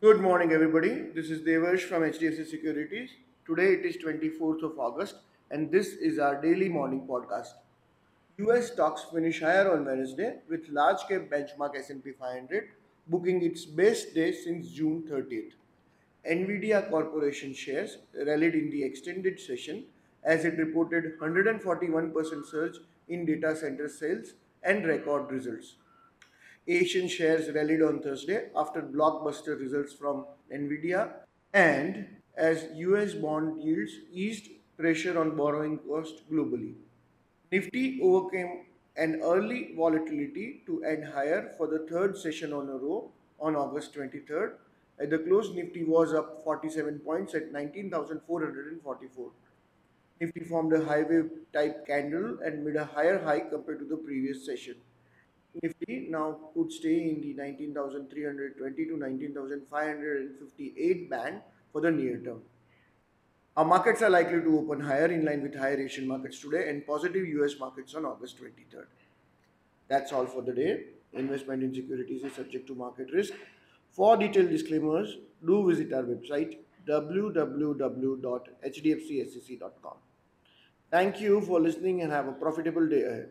Good morning, everybody. This is Devarsh from HDFC Securities. Today it is 24th of August, and this is our daily morning podcast. US stocks finish higher on Wednesday with large cap benchmark S&P 500 booking its best day since June 30th. Nvidia Corporation shares rallied in the extended session as it reported 141% surge in data center sales and record results. Asian shares rallied on Thursday after blockbuster results from Nvidia and as US bond yields eased pressure on borrowing cost globally. Nifty overcame an early volatility to end higher for the third session on a row on August 23rd. At the close, Nifty was up 47 points at 19,444. Nifty formed a high wave type candle and made a higher high compared to the previous session. Nifty now could stay in the 19,320 to 19,558 band for the near term. Our markets are likely to open higher in line with higher Asian markets today and positive US markets on August 23rd. That's all for the day. Investment in securities is subject to market risk. For detailed disclaimers, do visit our website www.hdfcsec.com. Thank you for listening and have a profitable day ahead.